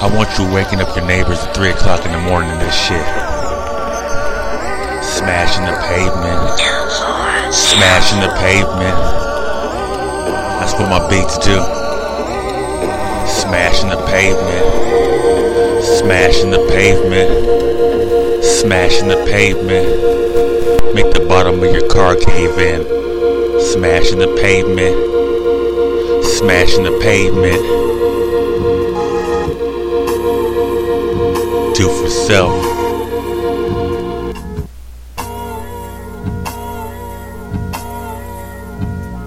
I want you waking up your neighbors at 3 o'clock in the morning and this shit. Smashing the pavement. Smashing the pavement. That's what my beats do. Smashing the pavement. Smashing the pavement. Smashing the pavement. Make the bottom of your car cave in. Smashing the pavement. Smashing the pavement. Do for self.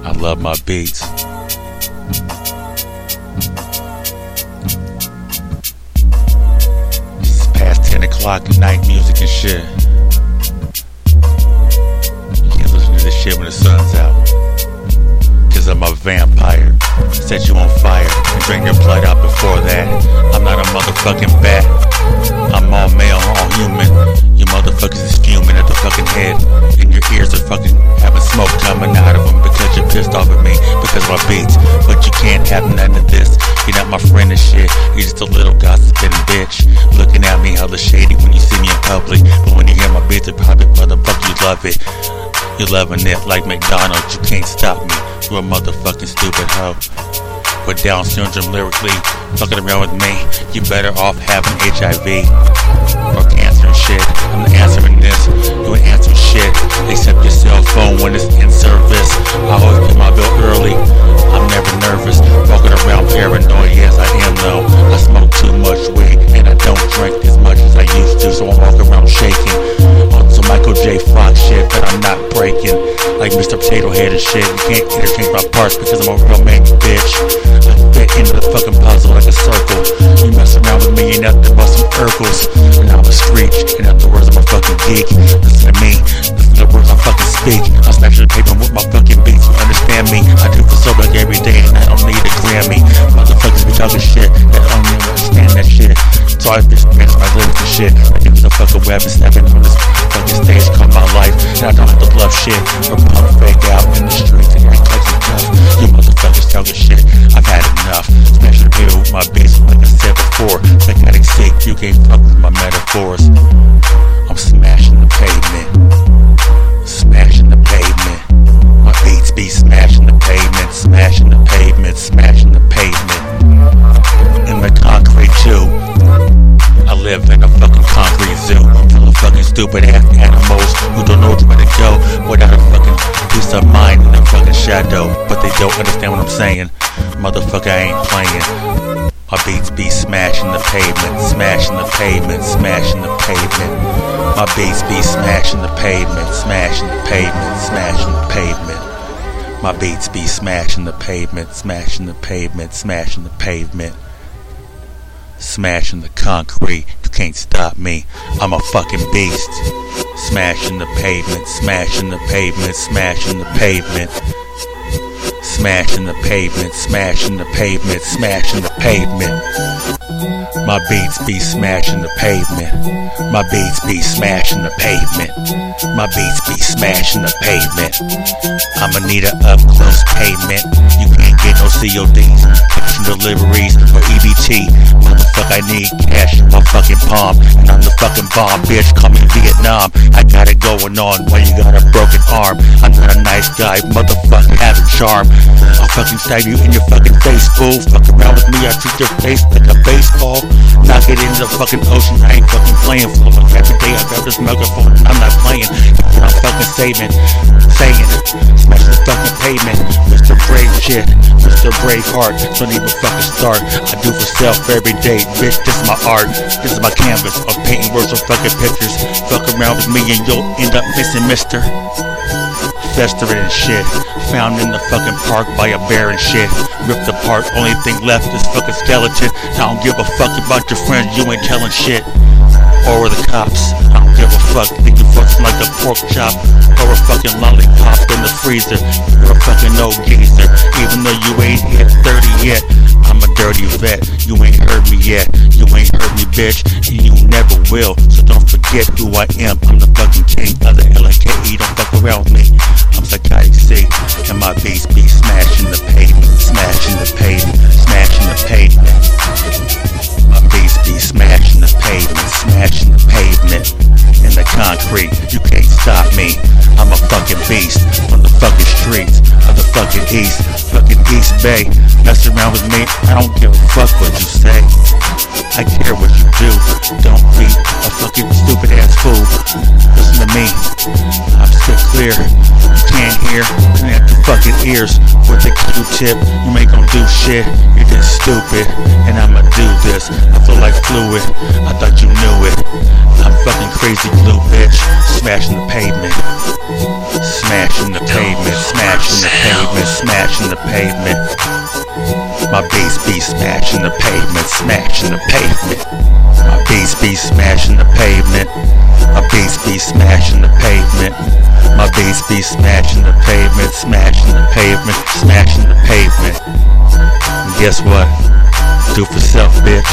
I love my beats. It's past 10 o'clock at night, music and shit. You can't listen to this shit when the sun's out. Cause I'm a vampire. Set you on fire drain your blood out before that. I'm not a motherfucking bat. Of my beats. But you can't have none of this. You're not my friend and shit. You're just a little gossiping bitch. Looking at me hella shady when you see me in public. But when you hear my beats in private, motherfucker, you love it. You're loving it like McDonald's. You can't stop me. You're a motherfucking stupid hoe with Down syndrome lyrically, fucking around with me, you better off having HIV Potato Head and shit. You can't interchange my parts because I'm a real man, bitch I fit into the fucking puzzle like a circle. You mess around with me, ain't nothing but some Urkels. And I'm a screech, and afterwards I'm a fucking geek. Listen to me, listen to the words I fucking speak. I'm smashing the paper with my fucking beats, you understand me? I do for so like every day, and I don't need a Grammy. Motherfuckers be talking shit, that I don't even understand that shit. So I just spend my lyrics and shit. It was a fucking and stepping on this fucking stage called my life. And I don't have to bluff shit concrete zoo full of fucking stupid ass animals who don't know where to go without a fucking peace of mind in the fucking shadow. But they don't understand what I'm saying. Motherfucker, I ain't playing. My beats be smashing the pavement, smashing the pavement, smashing the pavement. My beats be smashing the pavement, smashing the pavement, smashing the pavement. My beats be smashing the pavement, smashing the pavement, smashing the pavement. Smashing the concrete, you can't stop me. I'm a fucking beast. Smashing the pavement, smashing the pavement, smashing the pavement. Smashing the pavement, smashing the pavement, smashing the pavement. My beats be smashing the pavement. My beats be smashing the pavement. My beats be smashing the pavement. I'ma need a up close payment. You can't get no CODs, cash deliveries, or EBT. Motherfucker, I need cash in my fucking palm. And I'm the fucking bomb, bitch. Call me Vietnam. I got it going on while you got a broken arm. I'm not a nice guy, motherfucker, having charm. I'll fucking stab you in your fucking face, fool. Fuck around with me, I treat your face like a baseball. Knock it into the fucking ocean, I ain't fucking playing it. Every day I grab this microphone and I'm not playing. I'm fucking saving, saying, smash the fucking pavement. Mr. Brave shit, Mr. Braveheart, don't even fucking start. I do for self every day, bitch, this is my art. This is my canvas of painting words or fucking pictures. Fuck around with me and you'll end up missing Mr festering and shit. Found in the fucking park by a bear and shit. Ripped apart, only thing left is fucking skeleton. I don't give a fuck about your friends, you ain't telling shit. Or the cops, I don't give a fuck. Think you fucking like a pork chop or a fucking lollipop in the freezer. You're a fucking old geezer, even though you ain't hit 30 yet. Dirty vet, you ain't heard me yet. You ain't heard me, bitch, and you never will. So don't forget who I am. I'm the fucking king of the LAKE. Concrete. You can't stop me. I'm a fucking beast from the fucking streets of the fucking east, fucking East Bay. Mess around with me, I don't give a fuck what you say. I care what you do. Don't be a fucking stupid ass fool. Listen to me. I'm still clear. You can't hear. Fucking ears with the Q-tip. You ain't gonna do shit. You're just stupid. And I'ma do this. I feel like fluid. I thought you knew it. I'm fucking crazy glue, bitch. Smashing the pavement. Smashing the pavement. Smashing the pavement. Smashing the pavement. My bass be smashing the pavement, smashing the pavement. My bass be smashing the pavement. My bass be smashing the pavement. My bass be smashing the pavement, smashing the pavement, smashing the pavement. And guess what? Do for self, bitch.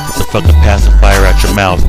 Get the fucking pacifier out your mouth.